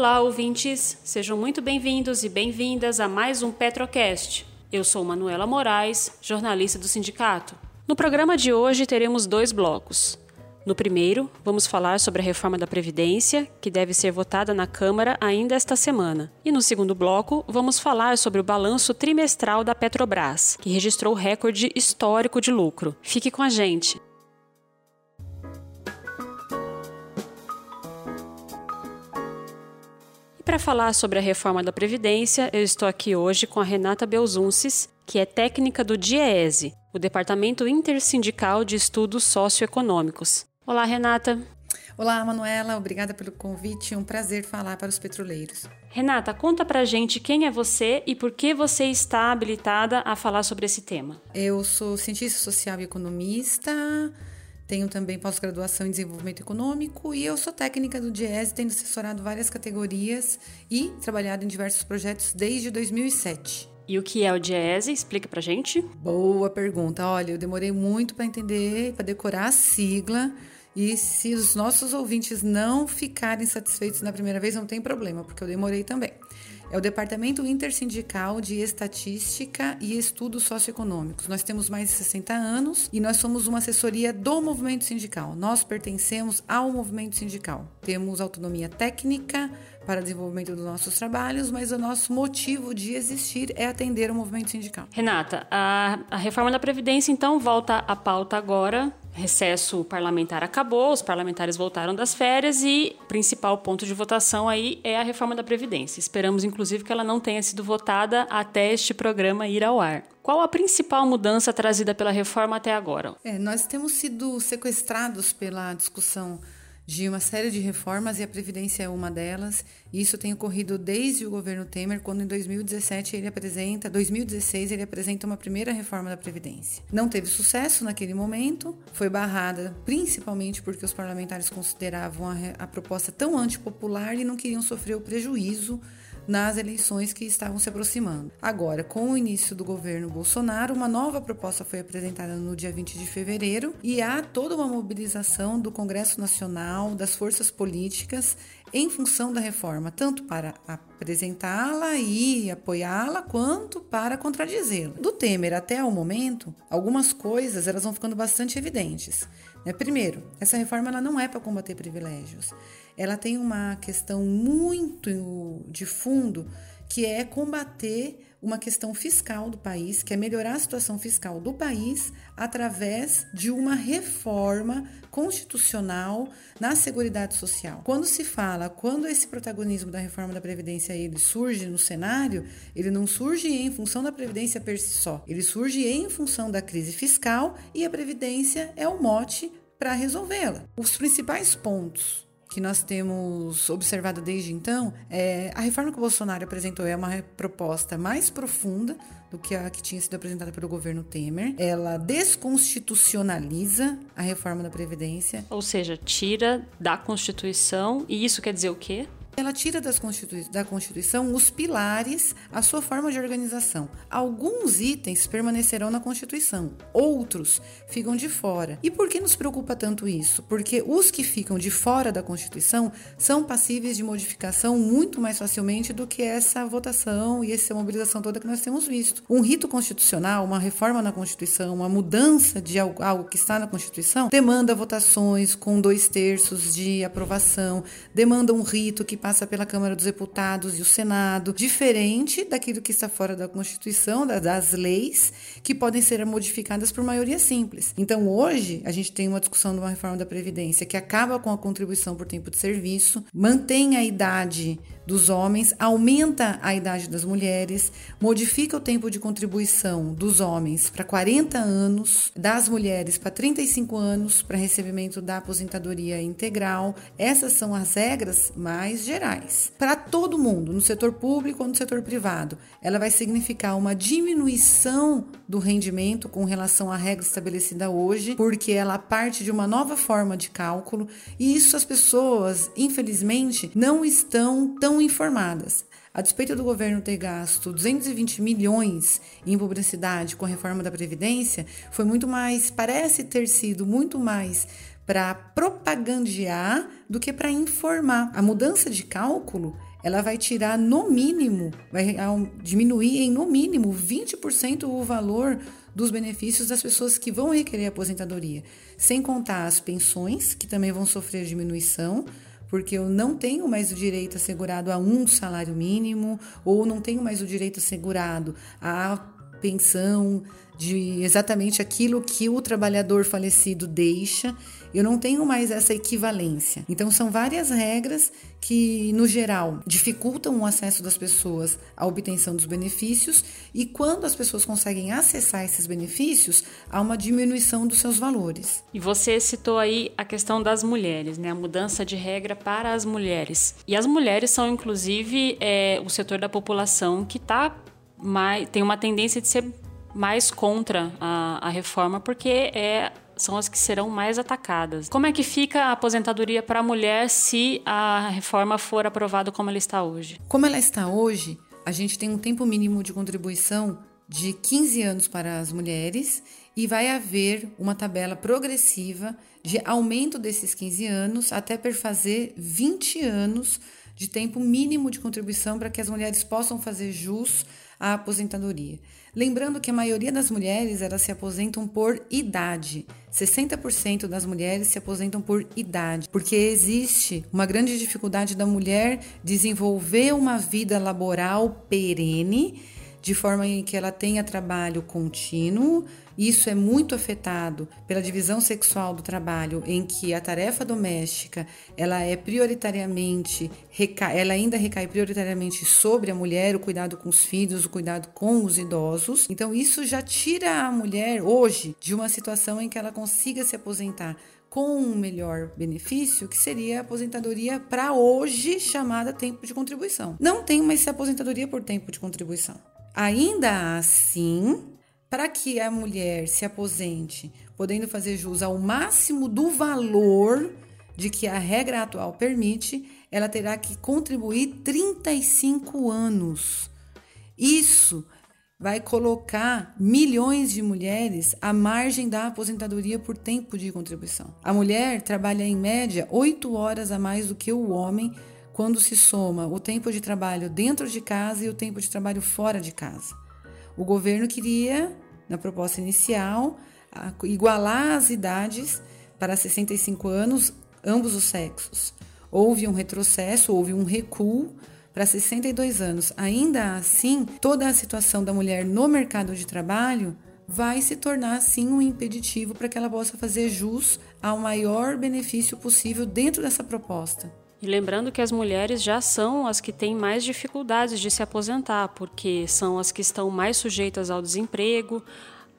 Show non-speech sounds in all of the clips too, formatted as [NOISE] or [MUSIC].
Olá, ouvintes! Sejam muito bem-vindos e bem-vindas a mais um Petrocast. Eu sou Manuela Moraes, jornalista do sindicato. No programa de hoje teremos dois blocos. No primeiro, vamos falar sobre a reforma da Previdência, que deve ser votada na Câmara ainda esta semana. E no segundo bloco, vamos falar sobre o balanço trimestral da Petrobras, que registrou recorde histórico de lucro. Fique com a gente! E para falar sobre a reforma da Previdência, eu estou aqui hoje com a Renata Belzunces, que é técnica do DIEESE, o Departamento Intersindical de Estudos Socioeconômicos. Olá, Renata. Olá, Manuela. Obrigada pelo convite. É um prazer falar para os petroleiros. Renata, conta pra gente quem é você e por que você está habilitada a falar sobre esse tema. Eu sou cientista social e economista, tenho também pós-graduação em desenvolvimento econômico e eu sou técnica do DIES, tendo assessorado várias categorias e trabalhado em diversos projetos desde 2007. E o que é o DIESE? Explica pra gente. Boa pergunta. Olha, eu demorei muito para entender, para decorar a sigla. E se os nossos ouvintes não ficarem satisfeitos na primeira vez, não tem problema, porque eu demorei também é o Departamento Intersindical de Estatística e Estudos Socioeconômicos. Nós temos mais de 60 anos e nós somos uma assessoria do movimento sindical. Nós pertencemos ao movimento sindical. Temos autonomia técnica para desenvolvimento dos nossos trabalhos, mas o nosso motivo de existir é atender o movimento sindical. Renata, a, a reforma da Previdência então volta à pauta agora recesso parlamentar acabou, os parlamentares voltaram das férias e o principal ponto de votação aí é a reforma da Previdência. Esperamos, inclusive, que ela não tenha sido votada até este programa ir ao ar. Qual a principal mudança trazida pela reforma até agora? É, nós temos sido sequestrados pela discussão de uma série de reformas e a Previdência é uma delas. Isso tem ocorrido desde o governo Temer, quando em 2017 ele apresenta, 2016 ele apresenta uma primeira reforma da Previdência. Não teve sucesso naquele momento, foi barrada principalmente porque os parlamentares consideravam a, a proposta tão antipopular e não queriam sofrer o prejuízo nas eleições que estavam se aproximando. Agora, com o início do governo Bolsonaro, uma nova proposta foi apresentada no dia 20 de fevereiro e há toda uma mobilização do Congresso Nacional, das forças políticas em função da reforma, tanto para apresentá-la e apoiá-la, quanto para contradizê-la. Do Temer até o momento, algumas coisas elas vão ficando bastante evidentes. Né? Primeiro, essa reforma ela não é para combater privilégios. Ela tem uma questão muito de fundo que é combater uma questão fiscal do país, que é melhorar a situação fiscal do país através de uma reforma constitucional na Seguridade Social. Quando se fala, quando esse protagonismo da reforma da Previdência ele surge no cenário, ele não surge em função da Previdência per si só, ele surge em função da crise fiscal e a Previdência é o mote para resolvê-la. Os principais pontos que nós temos observado desde então, é, a reforma que o Bolsonaro apresentou é uma proposta mais profunda do que a que tinha sido apresentada pelo governo Temer. Ela desconstitucionaliza a reforma da Previdência. Ou seja, tira da Constituição, e isso quer dizer o quê? Ela tira Constitui da Constituição os pilares, a sua forma de organização. Alguns itens permanecerão na Constituição, outros ficam de fora. E por que nos preocupa tanto isso? Porque os que ficam de fora da Constituição são passíveis de modificação muito mais facilmente do que essa votação e essa mobilização toda que nós temos visto. Um rito constitucional, uma reforma na Constituição, uma mudança de algo que está na Constituição, demanda votações com dois terços de aprovação, demanda um rito que passa passa pela Câmara dos Deputados e o Senado, diferente daquilo que está fora da Constituição, das leis, que podem ser modificadas por maioria simples. Então, hoje, a gente tem uma discussão de uma reforma da Previdência que acaba com a contribuição por tempo de serviço, mantém a idade dos homens, aumenta a idade das mulheres, modifica o tempo de contribuição dos homens para 40 anos, das mulheres para 35 anos para recebimento da aposentadoria integral. Essas são as regras mais gerais. Para todo mundo, no setor público ou no setor privado, ela vai significar uma diminuição do rendimento com relação à regra estabelecida hoje, porque ela parte de uma nova forma de cálculo e isso as pessoas, infelizmente, não estão tão informadas. A despeito do governo ter gasto 220 milhões em publicidade com a reforma da Previdência, foi muito mais, parece ter sido muito mais para propagandear do que para informar. A mudança de cálculo ela vai tirar no mínimo, vai diminuir em no mínimo 20% o valor dos benefícios das pessoas que vão requerer aposentadoria, sem contar as pensões, que também vão sofrer diminuição, porque eu não tenho mais o direito assegurado a um salário mínimo, ou não tenho mais o direito assegurado a pensão de exatamente aquilo que o trabalhador falecido deixa. Eu não tenho mais essa equivalência. Então, são várias regras que, no geral, dificultam o acesso das pessoas à obtenção dos benefícios, e quando as pessoas conseguem acessar esses benefícios, há uma diminuição dos seus valores. E você citou aí a questão das mulheres, né? a mudança de regra para as mulheres. E as mulheres são, inclusive, é, o setor da população que tá mais, tem uma tendência de ser mais contra a, a reforma, porque é são as que serão mais atacadas. Como é que fica a aposentadoria para a mulher se a reforma for aprovada como ela está hoje? Como ela está hoje, a gente tem um tempo mínimo de contribuição de 15 anos para as mulheres e vai haver uma tabela progressiva de aumento desses 15 anos até perfazer 20 anos de tempo mínimo de contribuição para que as mulheres possam fazer jus à aposentadoria. Lembrando que a maioria das mulheres elas se aposentam por idade. 60% das mulheres se aposentam por idade, porque existe uma grande dificuldade da mulher desenvolver uma vida laboral perene de forma em que ela tenha trabalho contínuo. Isso é muito afetado pela divisão sexual do trabalho, em que a tarefa doméstica ela é prioritariamente, ela ainda recai prioritariamente sobre a mulher, o cuidado com os filhos, o cuidado com os idosos. Então isso já tira a mulher hoje de uma situação em que ela consiga se aposentar com um melhor benefício, que seria a aposentadoria para hoje chamada tempo de contribuição. Não tem mais aposentadoria por tempo de contribuição. Ainda assim, para que a mulher se aposente, podendo fazer jus ao máximo do valor de que a regra atual permite, ela terá que contribuir 35 anos. Isso vai colocar milhões de mulheres à margem da aposentadoria por tempo de contribuição. A mulher trabalha em média 8 horas a mais do que o homem quando se soma o tempo de trabalho dentro de casa e o tempo de trabalho fora de casa. O governo queria, na proposta inicial, igualar as idades para 65 anos, ambos os sexos. Houve um retrocesso, houve um recuo para 62 anos. Ainda assim, toda a situação da mulher no mercado de trabalho vai se tornar sim um impeditivo para que ela possa fazer jus ao maior benefício possível dentro dessa proposta. E lembrando que as mulheres já são as que têm mais dificuldades de se aposentar, porque são as que estão mais sujeitas ao desemprego,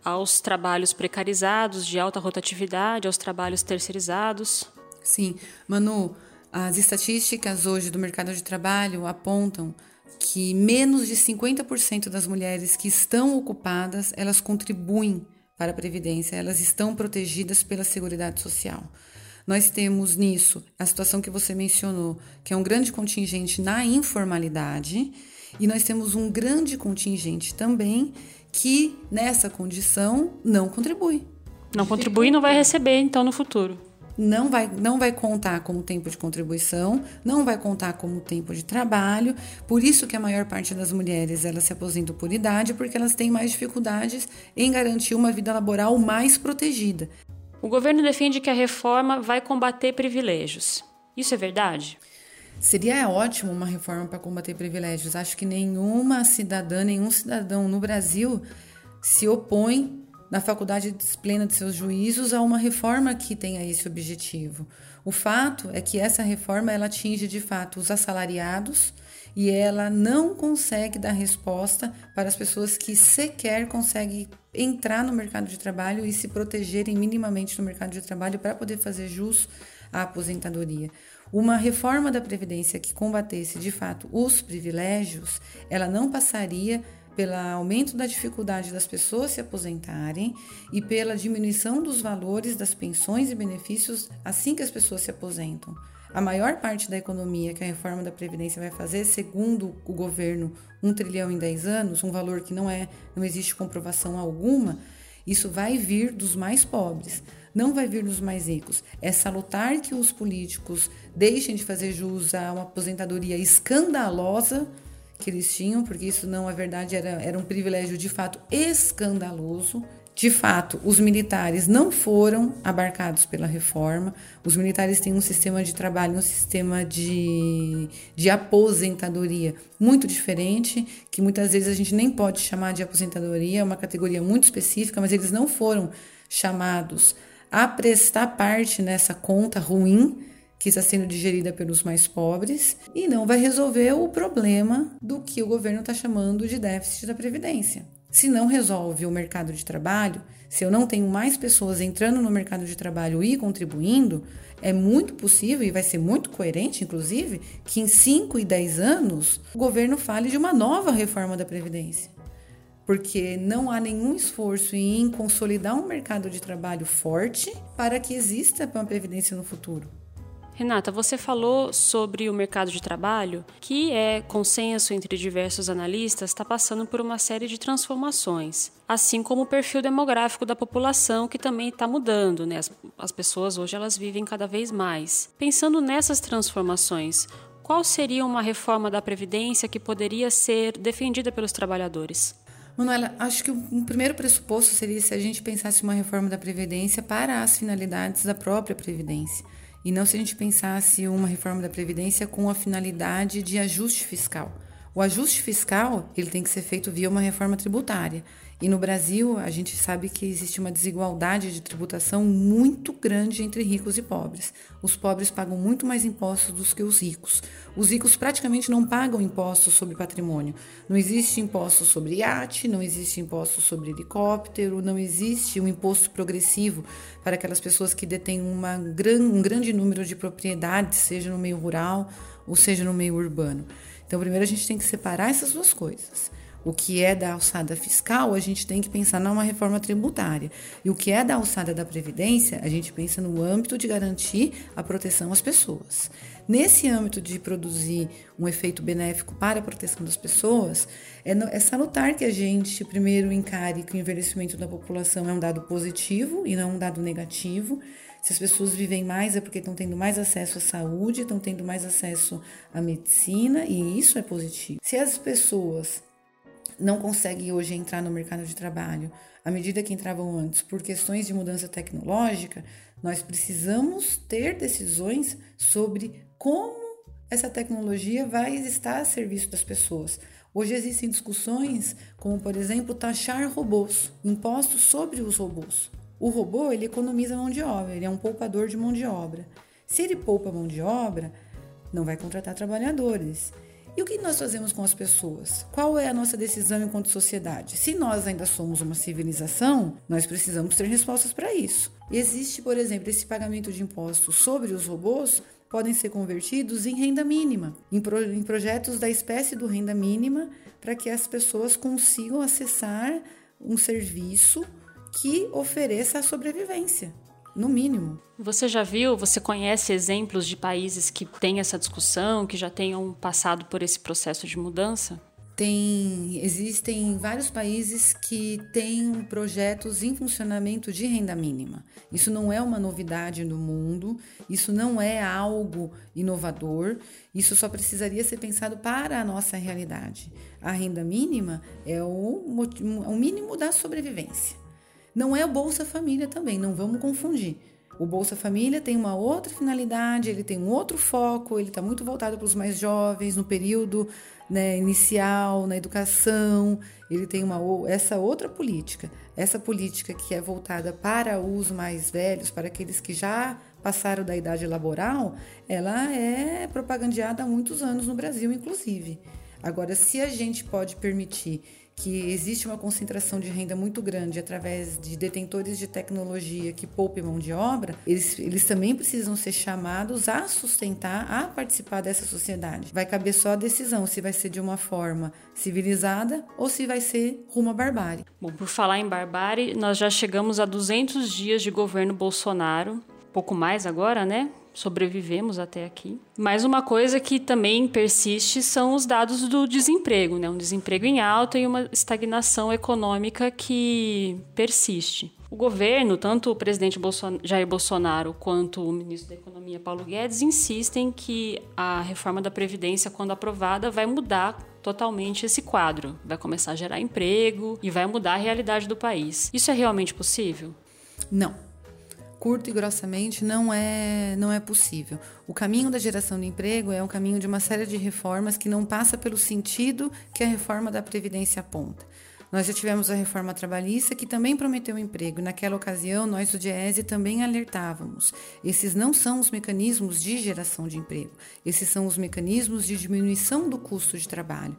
aos trabalhos precarizados, de alta rotatividade, aos trabalhos terceirizados. Sim, Manu, as estatísticas hoje do mercado de trabalho apontam que menos de 50% das mulheres que estão ocupadas, elas contribuem para a previdência, elas estão protegidas pela Seguridade Social. Nós temos nisso a situação que você mencionou, que é um grande contingente na informalidade, e nós temos um grande contingente também que nessa condição não contribui. Não contribui e não vai receber então no futuro. Não vai, não vai contar como tempo de contribuição, não vai contar como tempo de trabalho. Por isso que a maior parte das mulheres elas se aposentam por idade, porque elas têm mais dificuldades em garantir uma vida laboral mais protegida. O governo defende que a reforma vai combater privilégios. Isso é verdade? Seria ótimo uma reforma para combater privilégios. Acho que nenhuma cidadã, nenhum cidadão no Brasil se opõe na faculdade plena de seus juízos a uma reforma que tenha esse objetivo. O fato é que essa reforma ela atinge de fato os assalariados e ela não consegue dar resposta para as pessoas que sequer conseguem entrar no mercado de trabalho e se protegerem minimamente no mercado de trabalho para poder fazer jus à aposentadoria. Uma reforma da previdência que combatesse de fato os privilégios, ela não passaria pelo aumento da dificuldade das pessoas se aposentarem e pela diminuição dos valores das pensões e benefícios assim que as pessoas se aposentam. A maior parte da economia que a reforma da Previdência vai fazer, segundo o governo, um trilhão em 10 anos, um valor que não é, não existe comprovação alguma, Isso vai vir dos mais pobres, não vai vir dos mais ricos. É salutar que os políticos deixem de fazer jus a uma aposentadoria escandalosa que eles tinham, porque isso não é verdade, era, era um privilégio de fato escandaloso. De fato, os militares não foram abarcados pela reforma. Os militares têm um sistema de trabalho, um sistema de, de aposentadoria muito diferente, que muitas vezes a gente nem pode chamar de aposentadoria, é uma categoria muito específica, mas eles não foram chamados a prestar parte nessa conta ruim que está sendo digerida pelos mais pobres e não vai resolver o problema do que o governo está chamando de déficit da Previdência. Se não resolve o mercado de trabalho, se eu não tenho mais pessoas entrando no mercado de trabalho e contribuindo, é muito possível e vai ser muito coerente, inclusive, que em 5 e 10 anos o governo fale de uma nova reforma da Previdência. Porque não há nenhum esforço em consolidar um mercado de trabalho forte para que exista uma Previdência no futuro. Renata, você falou sobre o mercado de trabalho, que é consenso entre diversos analistas, está passando por uma série de transformações, assim como o perfil demográfico da população, que também está mudando. Né? As, as pessoas hoje elas vivem cada vez mais. Pensando nessas transformações, qual seria uma reforma da Previdência que poderia ser defendida pelos trabalhadores? Manuela, acho que o primeiro pressuposto seria se a gente pensasse uma reforma da Previdência para as finalidades da própria Previdência e não se a gente pensasse uma reforma da Previdência com a finalidade de ajuste fiscal. O ajuste fiscal ele tem que ser feito via uma reforma tributária. E no Brasil, a gente sabe que existe uma desigualdade de tributação muito grande entre ricos e pobres. Os pobres pagam muito mais impostos do que os ricos. Os ricos praticamente não pagam impostos sobre patrimônio. Não existe imposto sobre iate, não existe imposto sobre helicóptero, não existe um imposto progressivo para aquelas pessoas que detêm uma gran, um grande número de propriedades, seja no meio rural ou seja no meio urbano. Então, primeiro a gente tem que separar essas duas coisas. O que é da alçada fiscal, a gente tem que pensar numa reforma tributária. E o que é da alçada da Previdência, a gente pensa no âmbito de garantir a proteção às pessoas. Nesse âmbito de produzir um efeito benéfico para a proteção das pessoas, é, é salutar que a gente primeiro encare que o envelhecimento da população é um dado positivo e não um dado negativo. Se as pessoas vivem mais é porque estão tendo mais acesso à saúde, estão tendo mais acesso à medicina, e isso é positivo. Se as pessoas não conseguem hoje entrar no mercado de trabalho à medida que entravam antes por questões de mudança tecnológica, nós precisamos ter decisões sobre como essa tecnologia vai estar a serviço das pessoas. Hoje existem discussões como, por exemplo, taxar robôs, impostos sobre os robôs. O robô ele economiza mão de obra, ele é um poupador de mão de obra. Se ele poupa mão de obra, não vai contratar trabalhadores. E o que nós fazemos com as pessoas? Qual é a nossa decisão enquanto sociedade? Se nós ainda somos uma civilização, nós precisamos ter respostas para isso. Existe, por exemplo, esse pagamento de impostos sobre os robôs podem ser convertidos em renda mínima, em, pro, em projetos da espécie do renda mínima, para que as pessoas consigam acessar um serviço que ofereça a sobrevivência no mínimo. Você já viu, você conhece exemplos de países que têm essa discussão, que já tenham passado por esse processo de mudança? Tem, existem vários países que têm projetos em funcionamento de renda mínima. Isso não é uma novidade no mundo, isso não é algo inovador, isso só precisaria ser pensado para a nossa realidade. A renda mínima é o, o mínimo da sobrevivência. Não é o Bolsa Família também, não vamos confundir. O Bolsa Família tem uma outra finalidade, ele tem um outro foco, ele está muito voltado para os mais jovens, no período né, inicial, na educação. Ele tem uma, essa outra política, essa política que é voltada para os mais velhos, para aqueles que já passaram da idade laboral, ela é propagandeada há muitos anos no Brasil, inclusive. Agora, se a gente pode permitir que existe uma concentração de renda muito grande através de detentores de tecnologia que poupem mão de obra, eles, eles também precisam ser chamados a sustentar, a participar dessa sociedade. Vai caber só a decisão se vai ser de uma forma civilizada ou se vai ser rumo à barbárie. Bom, por falar em barbárie, nós já chegamos a 200 dias de governo Bolsonaro, pouco mais agora, né? Sobrevivemos até aqui. Mas uma coisa que também persiste são os dados do desemprego, né? Um desemprego em alta e uma estagnação econômica que persiste. O governo, tanto o presidente Jair Bolsonaro quanto o ministro da Economia Paulo Guedes insistem que a reforma da Previdência, quando aprovada, vai mudar totalmente esse quadro. Vai começar a gerar emprego e vai mudar a realidade do país. Isso é realmente possível? Não. Curto e grossamente, não é, não é possível. O caminho da geração de emprego é um caminho de uma série de reformas que não passa pelo sentido que a reforma da Previdência aponta. Nós já tivemos a reforma trabalhista que também prometeu emprego. Naquela ocasião, nós do Diese também alertávamos. Esses não são os mecanismos de geração de emprego, esses são os mecanismos de diminuição do custo de trabalho.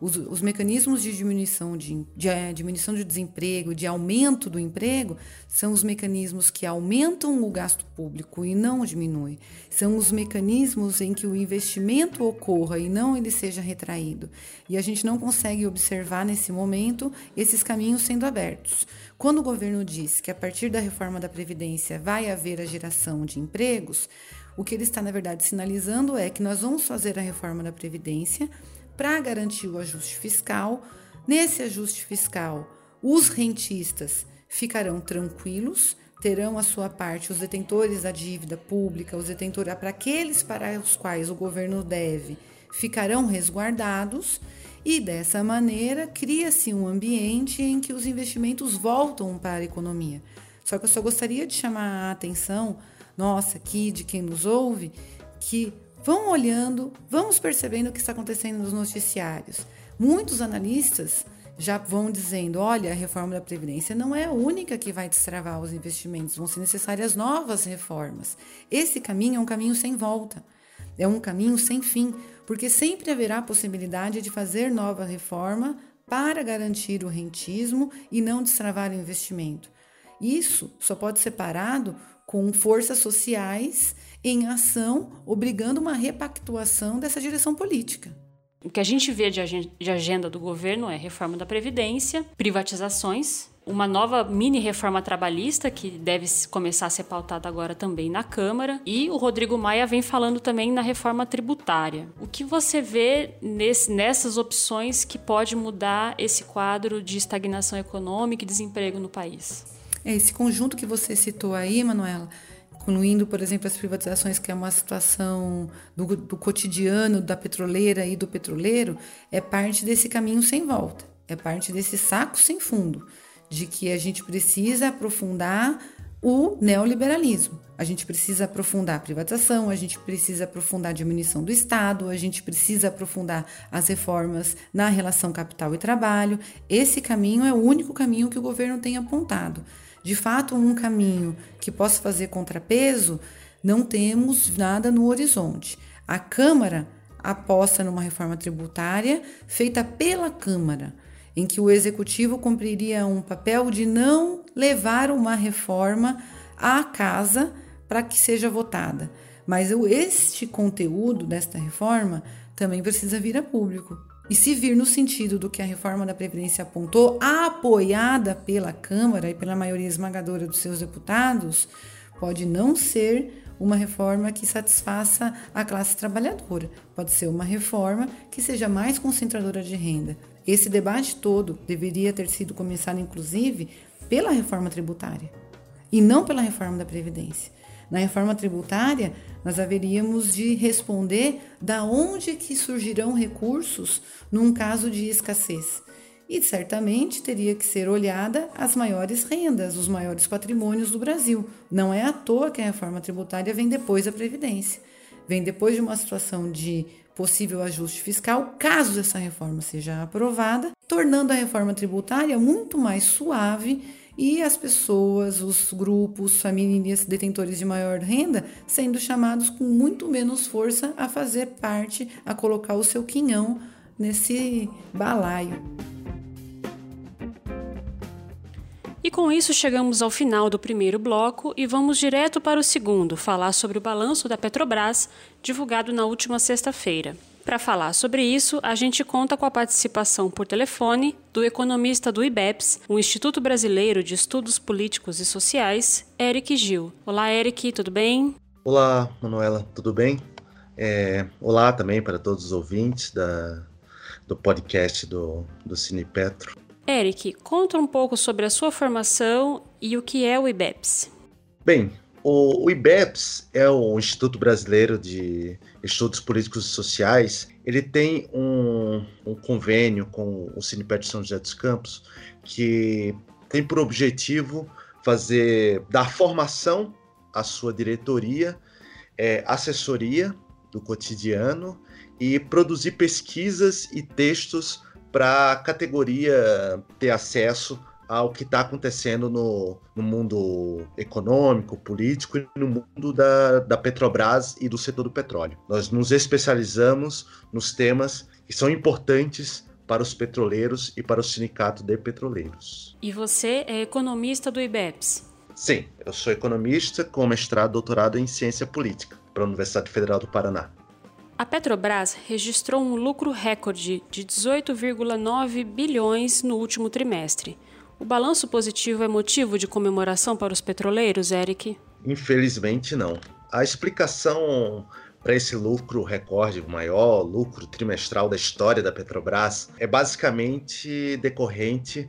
Os, os, mecanismos de diminuição de, de, é, diminuição de desemprego, de aumento do emprego, são os mecanismos que aumentam o gasto público e não diminuem. São os mecanismos em que o investimento ocorra e não ele seja retraído. E a gente não consegue observar nesse momento esses caminhos sendo abertos. Quando o governo diz que a partir da reforma da Previdência vai haver a geração de empregos, o que ele está, na verdade, sinalizando é que nós vamos fazer a reforma da Previdência para garantir o ajuste fiscal. Nesse ajuste fiscal, os rentistas ficarão tranquilos, terão a sua parte os detentores da dívida pública, os detentores para aqueles para os quais o governo deve, ficarão resguardados e dessa maneira cria-se um ambiente em que os investimentos voltam para a economia. Só que eu só gostaria de chamar a atenção nossa aqui de quem nos ouve que Vão olhando, vamos percebendo o que está acontecendo nos noticiários. Muitos analistas já vão dizendo: olha, a reforma da Previdência não é a única que vai destravar os investimentos, vão ser necessárias novas reformas. Esse caminho é um caminho sem volta, é um caminho sem fim, porque sempre haverá possibilidade de fazer nova reforma para garantir o rentismo e não destravar o investimento. Isso só pode ser parado com forças sociais em ação, obrigando uma repactuação dessa direção política. O que a gente vê de agenda do governo é reforma da Previdência, privatizações, uma nova mini reforma trabalhista que deve começar a ser pautada agora também na Câmara e o Rodrigo Maia vem falando também na reforma tributária. O que você vê nesse, nessas opções que pode mudar esse quadro de estagnação econômica e desemprego no país? É esse conjunto que você citou aí, Manuela, incluindo, por exemplo, as privatizações, que é uma situação do, do cotidiano da petroleira e do petroleiro, é parte desse caminho sem volta, é parte desse saco sem fundo, de que a gente precisa aprofundar o neoliberalismo. A gente precisa aprofundar a privatização, a gente precisa aprofundar a diminuição do Estado, a gente precisa aprofundar as reformas na relação capital e trabalho. Esse caminho é o único caminho que o governo tem apontado de fato um caminho que possa fazer contrapeso, não temos nada no horizonte. A Câmara aposta numa reforma tributária feita pela Câmara, em que o executivo cumpriria um papel de não levar uma reforma à casa para que seja votada. Mas este conteúdo desta reforma também precisa vir a público. E se vir no sentido do que a reforma da Previdência apontou, apoiada pela Câmara e pela maioria esmagadora dos seus deputados, pode não ser uma reforma que satisfaça a classe trabalhadora. Pode ser uma reforma que seja mais concentradora de renda. Esse debate todo deveria ter sido começado, inclusive, pela reforma tributária e não pela reforma da Previdência. Na reforma tributária, nós haveríamos de responder da onde que surgirão recursos num caso de escassez. E certamente teria que ser olhada as maiores rendas, os maiores patrimônios do Brasil. Não é à toa que a reforma tributária vem depois da Previdência. Vem depois de uma situação de possível ajuste fiscal, caso essa reforma seja aprovada, tornando a reforma tributária muito mais suave e as pessoas, os grupos, famílias detentores de maior renda sendo chamados com muito menos força a fazer parte, a colocar o seu quinhão nesse balaio. E com isso chegamos ao final do primeiro bloco e vamos direto para o segundo, falar sobre o balanço da Petrobras, divulgado na última sexta-feira. Para falar sobre isso, a gente conta com a participação por telefone do economista do IBEPS, o Instituto Brasileiro de Estudos Políticos e Sociais, Eric Gil. Olá, Eric, tudo bem? Olá, Manuela, tudo bem? É, olá também para todos os ouvintes da, do podcast do, do Cine Petro. Eric, conta um pouco sobre a sua formação e o que é o IBEPS. Bem, o, o IBEPS é o Instituto Brasileiro de Estudos Políticos e Sociais. Ele tem um, um convênio com o Cine Petro São José dos Campos que tem por objetivo fazer dar formação à sua diretoria, é, assessoria do cotidiano e produzir pesquisas e textos para a categoria ter acesso ao que está acontecendo no, no, mundo econômico, político e no mundo da, da Petrobras e do setor do petróleo. Nós nos especializamos nos temas que são importantes para os petroleiros e para o sindicato de petroleiros. E você é economista do IBEPS? Sim, eu sou economista com mestrado e doutorado em ciência política para a Universidade Federal do Paraná. A Petrobras registrou um lucro recorde de 18,9 bilhões no último trimestre. O balanço positivo é motivo de comemoração para os petroleiros, Eric? Infelizmente não. A explicação para esse lucro recorde, o maior lucro trimestral da história da Petrobras, é basicamente decorrente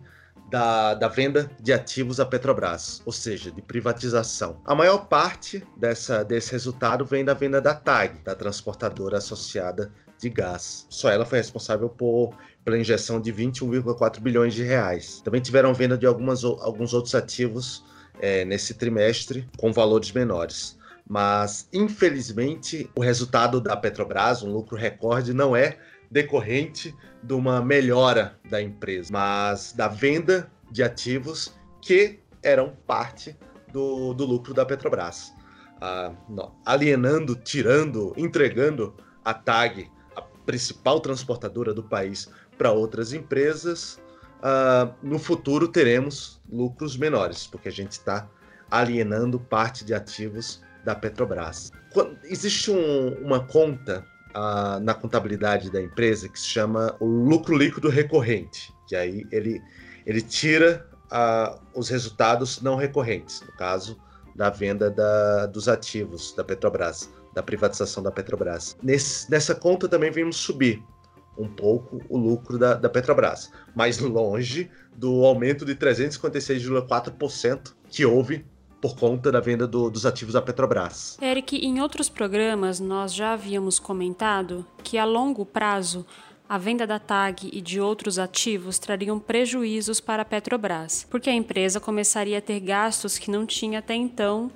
da, da, venda de ativos à Petrobras, ou seja, de privatização. A maior parte dessa, desse resultado vem da venda da TAG, da transportadora associada de gás. Só ela foi responsável por, pela injeção de 21,4 bilhões de reais. Também tiveram venda de algumas, alguns outros ativos é, nesse trimestre com valores menores mas infelizmente o resultado da Petrobras, um lucro recorde, não é decorrente de uma melhora da empresa, mas da venda de ativos que eram parte do, do lucro da Petrobras. Ah, alienando, tirando, entregando a TAG, a principal transportadora do país, para outras empresas, ah, no futuro teremos lucros menores, porque a gente está alienando parte de ativos da Petrobras. Quando, existe um, uma conta uh, na contabilidade da empresa que se chama o lucro líquido recorrente, que aí ele, ele tira uh, os resultados não recorrentes, no caso da venda da, dos ativos da Petrobras, da privatização da Petrobras. Nesse, nessa conta também vimos subir um pouco o lucro da, da Petrobras, mas longe do aumento de 356,4% que houve por conta da venda do, dos ativos da Petrobras. Eric, em outros programas nós já havíamos comentado que a longo prazo a venda da TAG e de outros ativos trariam prejuízos para a Petrobras, porque a empresa começaria a ter gastos que não tinha até então,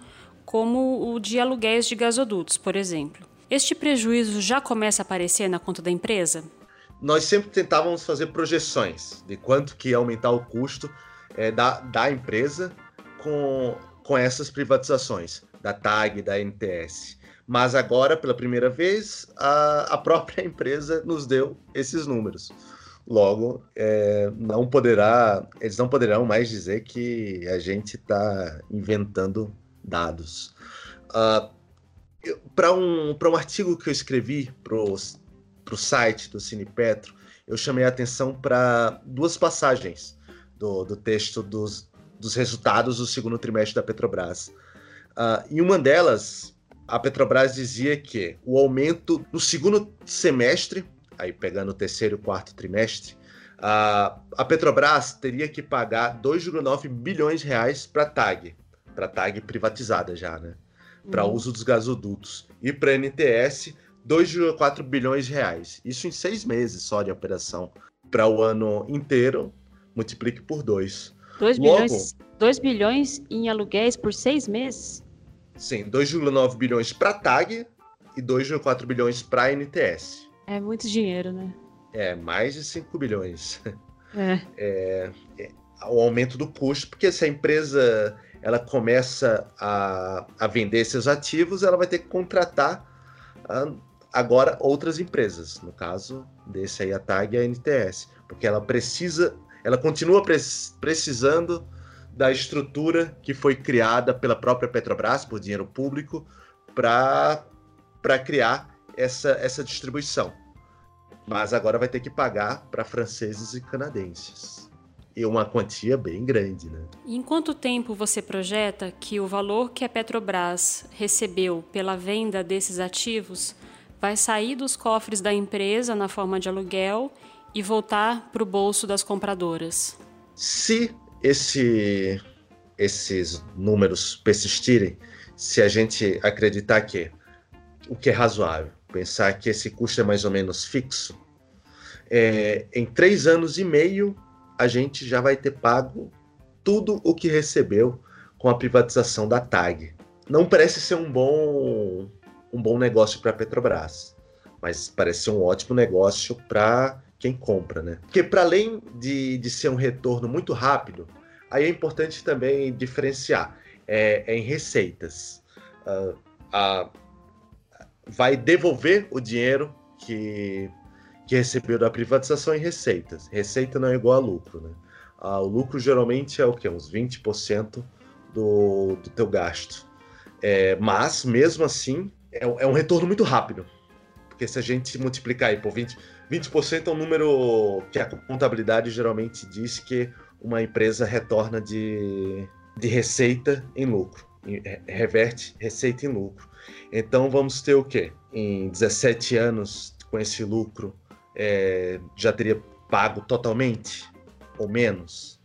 como o de aluguéis de gasodutos, por exemplo. Este prejuízo já começa a aparecer na conta da empresa? Nós sempre tentávamos fazer projeções de quanto que ia aumentar o custo é, da, da empresa com com essas privatizações da TAG, da NTS. Mas agora, pela primeira vez, a, a própria [LAUGHS] empresa nos deu esses números. Logo, é, não poderá, eles não poderão mais dizer que a gente está inventando dados. Uh, para um, um artigo que eu escrevi para o site do Cine Petro, eu chamei a atenção para duas passagens do, do texto dos, dos resultados do segundo trimestre da Petrobras. Uh, em uma delas, a Petrobras dizia que o aumento no segundo semestre, aí pegando o terceiro e quarto trimestre, uh, a Petrobras teria que pagar 2,9 bilhões de reais para a TAG, para a TAG privatizada já, né? Para uhum. uso dos gasodutos. E para a NTS, 2,4 bilhões de reais. Isso em seis meses só de operação. Para o ano inteiro, multiplique por dois. 2 bilhões, 2 bilhões em aluguéis por seis meses? Sim, 2,9 bilhões para a TAG e 2,4 bilhões para a NTS. É muito dinheiro, né? É, mais de 5 bilhões. É. é, é o aumento do custo, porque se a empresa ela começa a, a vender seus ativos, ela vai ter que contratar ah, agora outras empresas, no caso desse aí a TAG e a NTS, porque ela precisa ela continua precisando da estrutura que foi criada pela própria Petrobras, por dinheiro público, para criar essa, essa distribuição. Mas agora vai ter que pagar para franceses e canadenses. e uma quantia bem grande. Né? em quanto tempo você projeta que o valor que a Petrobras recebeu pela venda desses ativos vai sair dos cofres da empresa na forma de aluguel e voltar para o bolso das compradoras? Se esse, esses números persistirem, se a gente acreditar que o que é razoável, pensar que esse custo é mais ou menos fixo, é, em três anos e meio a gente já vai ter pago tudo o que recebeu com a privatização da TAG. Não parece ser um bom, um bom negócio para a Petrobras, mas parece ser um ótimo negócio para quem compra, né? Porque para além de, de ser um retorno muito rápido, aí é importante também diferenciar é, é em receitas. Uh, uh, vai devolver o dinheiro que, que recebeu da privatização em receitas. Receita não é igual a lucro, né? Ah, o lucro geralmente é o quê? Uns 20% do, do teu gasto. É, mas, mesmo assim, é, é, um retorno muito rápido. Porque se a gente multiplicar aí por 20%, 20% é um número que a contabilidade geralmente diz que uma empresa retorna de, de receita em lucro. Reverte receita em lucro. Então vamos ter o quê? Em 17 anos com esse lucro, é, já teria pago totalmente? ou menos.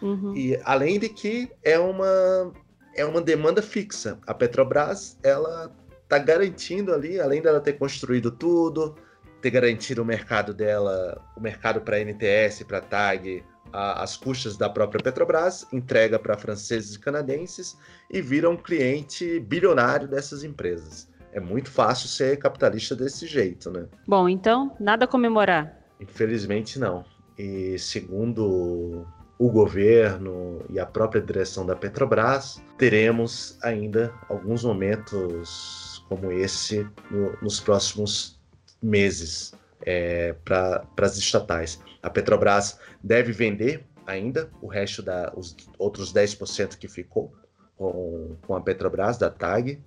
Uhum. E além de que é uma é uma demanda fixa. A Petrobras ela está garantindo ali, além dela ter construído tudo, ter garantido o mercado dela, o mercado para NTS, para TAG, a, as custas da própria Petrobras, entrega para franceses e canadenses e vira um cliente bilionário dessas empresas. É muito fácil ser capitalista desse jeito, né? Bom, então, nada a comemorar. Infelizmente não. E segundo o governo e a própria direção da Petrobras, teremos ainda alguns momentos como esse no, nos próximos meses é, para as estatais. A Petrobras deve vender ainda o resto da os outros 10% que ficou com, com a Petrobras da TAG.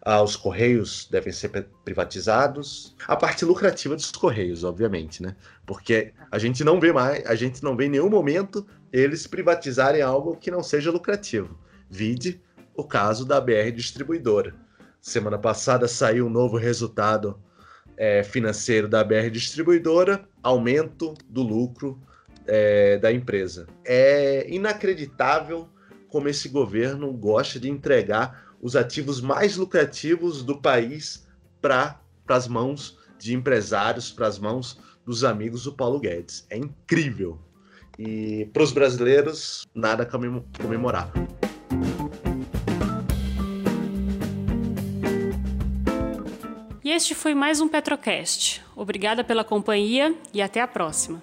Ah, os Correios devem ser privatizados. A parte lucrativa dos Correios, obviamente, né? Porque a gente não vê mais, a gente não vê em nenhum momento eles privatizarem algo que não seja lucrativo. Vide o caso da BR Distribuidora. Semana passada saiu um novo resultado é, financeiro da BR Distribuidora, aumento do lucro é, da empresa. É inacreditável como esse governo gosta de entregar os ativos mais lucrativos do país para as mãos de empresários, para as mãos dos amigos do Paulo Guedes. É incrível. E para os brasileiros, nada comemorar. Este foi mais um Petrocast. Obrigada pela companhia e até a próxima.